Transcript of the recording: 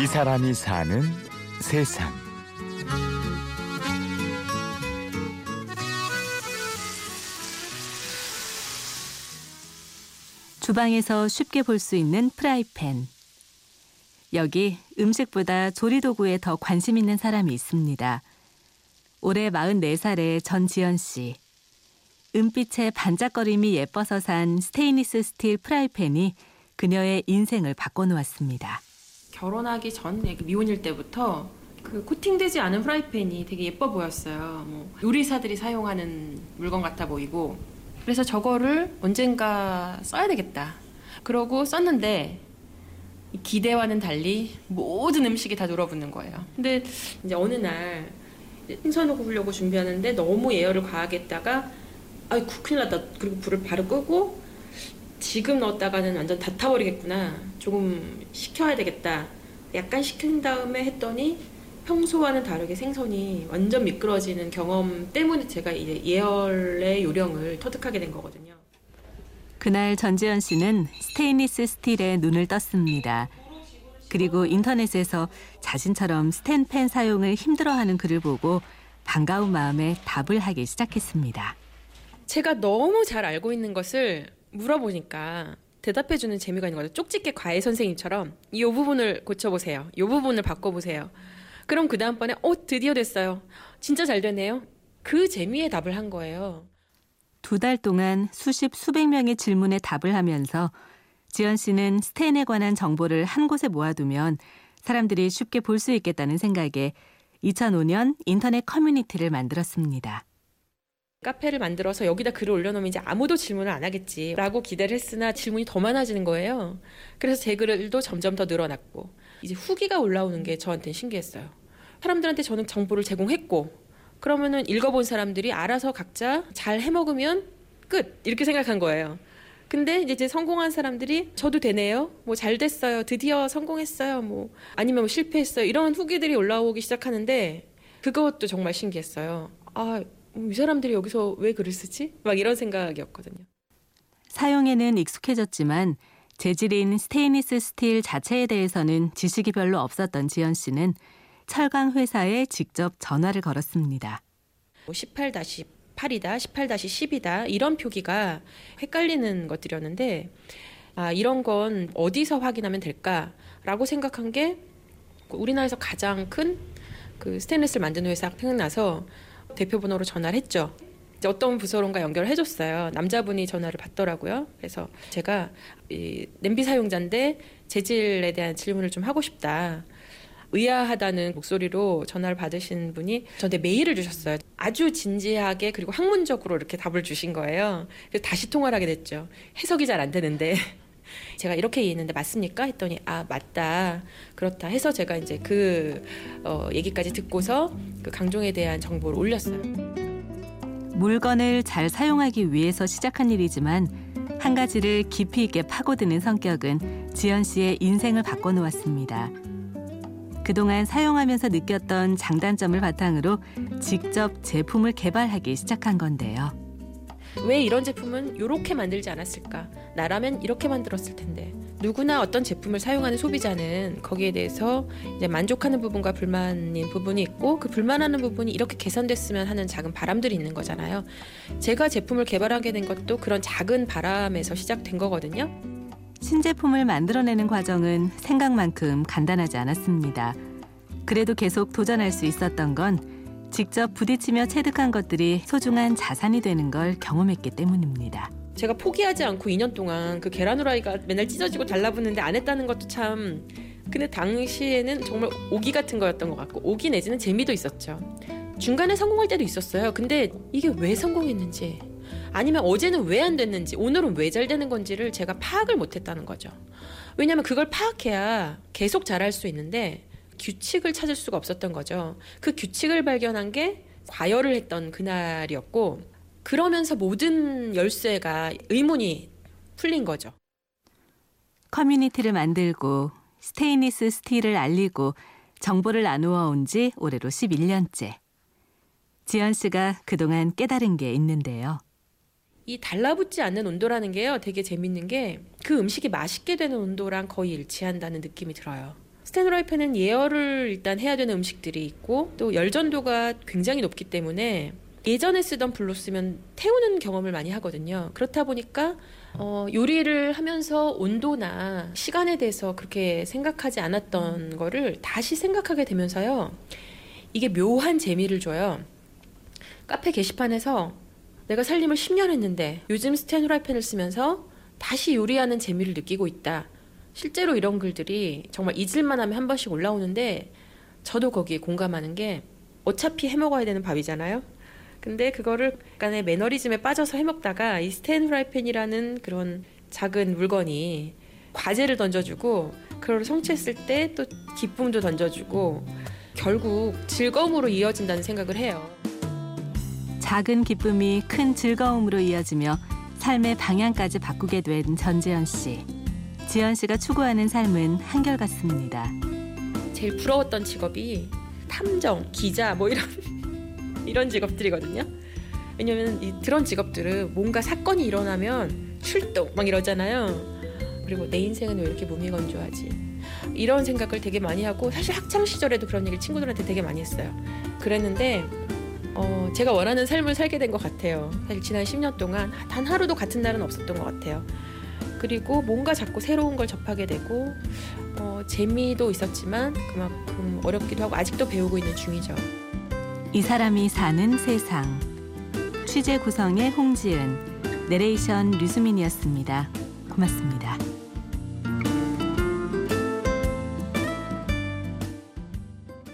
이 사람이 사는 세상. 주방에서 쉽게 볼 수 있는 프라이팬. 여기 음식보다 조리도구에 더 관심 있는 사람이 있습니다. 올해 44살의 전지연 씨. 은빛의 반짝거림이 예뻐서 산 스테인리스 스틸 프라이팬이 그녀의 인생을 바꿔놓았습니다. 결혼하기 전 미혼일 때부터 그 코팅되지 않은 프라이팬이 되게 예뻐 보였어요. 뭐 요리사들이 사용하는 물건 같아 보이고 그래서 저거를 언젠가 써야 되겠다. 그러고 썼는데 기대와는 달리 모든 음식이 다 눌어붙는 거예요. 근데 이제 어느 날 생선 구우려고 준비하는데 너무 예열을 과하게 했다가 아이 큰일 났다. 그리고 불을 바로 끄고 지금 넣었다가는 완전 다 타버리겠구나. 조금 식혀야 되겠다. 약간 식힌 다음에 했더니 평소와는 다르게 생선이 완전 미끄러지는 경험 때문에 제가 이제 예열의 요령을 터득하게 된 거거든요. 그날 전지현 씨는 스테인리스 스틸에 눈을 떴습니다. 그리고 인터넷에서 자신처럼 스텐팬 사용을 힘들어하는 글을 보고 반가운 마음에 답을 하기 시작했습니다. 제가 너무 잘 알고 있는 것을 물어보니까 대답해주는 재미가 있는 거죠. 쪽집게 과외 선생님처럼 이 부분을 고쳐보세요. 이 부분을 바꿔보세요. 그럼 그 다음번에 어 드디어 됐어요. 진짜 잘 되네요. 그 재미에 답을 한 거예요. 두 달 동안 수십 수백 명의 질문에 답을 하면서 지연 씨는 스텐에 관한 정보를 한 곳에 모아두면 사람들이 쉽게 볼 수 있겠다는 생각에 2005년 인터넷 커뮤니티를 만들었습니다. 카페를 만들어서 여기다 글을 올려놓으면 이제 아무도 질문을 안 하겠지라고 기대를 했으나 질문이 더 많아지는 거예요. 그래서 제 글도 점점 더 늘어났고 이제 후기가 올라오는 게 저한테는 신기했어요. 사람들한테 저는 정보를 제공했고 그러면은 읽어본 사람들이 알아서 각자 잘 해먹으면 끝 이렇게 생각한 거예요. 근데 이제 성공한 사람들이 저도 되네요. 뭐 잘 됐어요. 드디어 성공했어요. 뭐 아니면 뭐 실패했어요. 이런 후기들이 올라오기 시작하는데 그것도 정말 신기했어요. 아, 이 사람들이 여기서 왜 글을 쓰지? 막 이런 생각이었거든요. 사용에는 익숙해졌지만 재질인 스테인리스 스틸 자체에 대해서는 지식이 별로 없었던 지연 씨는 철강 회사에 직접 전화를 걸었습니다. 18-8이다, 18-10이다 이런 표기가 헷갈리는 것들이었는데 아, 이런 건 어디서 확인하면 될까라고 생각한 게 우리나라에서 가장 큰 그 스테인리스를 만드는 회사 생각나서 대표 번호로 전화를 했죠. 어떤 부서론가 연결을 해줬어요. 남자분이 전화를 받더라고요. 그래서 제가 이 냄비 사용자인데 재질에 대한 질문을 좀 하고 싶다. 의아하다는 목소리로 전화를 받으신 분이 저한테 메일을 주셨어요. 아주 진지하게 그리고 학문적으로 이렇게 답을 주신 거예요. 그래서 다시 통화를 하게 됐죠. 해석이 잘 안 되는데 제가 이렇게 이해했는데 맞습니까? 했더니 아 맞다 그렇다 해서 제가 이제 그 어, 얘기까지 듣고서 그 강종에 대한 정보를 올렸어요. 물건을 잘 사용하기 위해서 시작한 일이지만 한 가지를 깊이 있게 파고드는 성격은 지연 씨의 인생을 바꿔놓았습니다. 그동안 사용하면서 느꼈던 장단점을 바탕으로 직접 제품을 개발하기 시작한 건데요. 왜 이런 제품은 이렇게 만들지 않았을까? 나라면 이렇게 만들었을 텐데. 누구나 어떤 제품을 사용하는 소비자는 거기에 대해서 이제 만족하는 부분과 불만인 부분이 있고 그 불만하는 부분이 이렇게 개선됐으면 하는 작은 바람들이 있는 거잖아요. 제가 제품을 개발하게 된 것도 그런 작은 바람에서 시작된 거거든요. 신제품을 만들어내는 과정은 생각만큼 간단하지 않았습니다. 그래도 계속 도전할 수 있었던 건 직접 부딪히며 체득한 것들이 소중한 자산이 되는 걸 경험했기 때문입니다. 제가 포기하지 않고 2년 동안 그 계란 후라이가 맨날 찢어지고 달라붙는데 안 했다는 것도 참 근데 당시에는 정말 오기 같은 거였던 것 같고 오기 내지는 재미도 있었죠. 중간에 성공할 때도 있었어요. 근데 이게 왜 성공했는지 아니면 어제는 왜 안 됐는지 오늘은 왜 잘 되는 건지를 제가 파악을 못 했다는 거죠. 왜냐하면 그걸 파악해야 계속 잘할 수 있는데 규칙을 찾을 수가 없었던 거죠. 그 규칙을 발견한 게 과열을 했던 그날이었고 그러면서 모든 열쇠가 의문이 풀린 거죠. 커뮤니티를 만들고 스테인리스 스틸을 알리고 정보를 나누어 온 지 올해로 11년째. 지연 씨가 그동안 깨달은 게 있는데요. 이 달라붙지 않는 온도라는 게요 되게 재밌는 게 그 음식이 맛있게 되는 온도랑 거의 일치한다는 느낌이 들어요. 스탠드라이팬은 예열을 일단 해야 되는 음식들이 있고 또 열전도가 굉장히 높기 때문에 예전에 쓰던 불로 쓰면 태우는 경험을 많이 하거든요. 그렇다 보니까 어, 요리를 하면서 온도나 시간에 대해서 그렇게 생각하지 않았던 거를 다시 생각하게 되면서요. 이게 묘한 재미를 줘요. 카페 게시판에서 내가 살림을 10년 했는데 요즘 스탠 후라이팬을 쓰면서 다시 요리하는 재미를 느끼고 있다. 실제로 이런 글들이 정말 잊을만 하면 한 번씩 올라오는데 저도 거기에 공감하는 게 어차피 해 먹어야 되는 밥이잖아요. 근데 그거를 약간의 매너리즘에 빠져서 해 먹다가 이 스탠 후라이팬이라는 그런 작은 물건이 과제를 던져주고 그걸 성취했을 때 또 기쁨도 던져주고 결국 즐거움으로 이어진다는 생각을 해요. 작은 기쁨이 큰 즐거움으로 이어지며 삶의 방향까지 바꾸게 된 전재현 씨. 지연 씨가 추구하는 삶은 한결같습니다. 제일 부러웠던 직업이 탐정, 기자 뭐 이런 이런 직업들이거든요. 왜냐면 이 그런 직업들은 뭔가 사건이 일어나면 출동 막 이러잖아요. 그리고 내 인생은 왜 이렇게 무미건조하지? 이런 생각을 되게 많이 하고 사실 학창 시절에도 그런 얘기를 친구들한테 되게 많이 했어요. 그랬는데 어, 제가 원하는 삶을 살게 된 것 같아요. 사실 지난 10년 동안 단 하루도 같은 날은 없었던 것 같아요. 그리고 뭔가 자꾸 새로운 걸 접하게 되고 어, 재미도 있었지만 그만큼 어렵기도 하고 아직도 배우고 있는 중이죠. 이 사람이 사는 세상. 취재 구성의 홍지은, 내레이션 류수민이었습니다. 고맙습니다.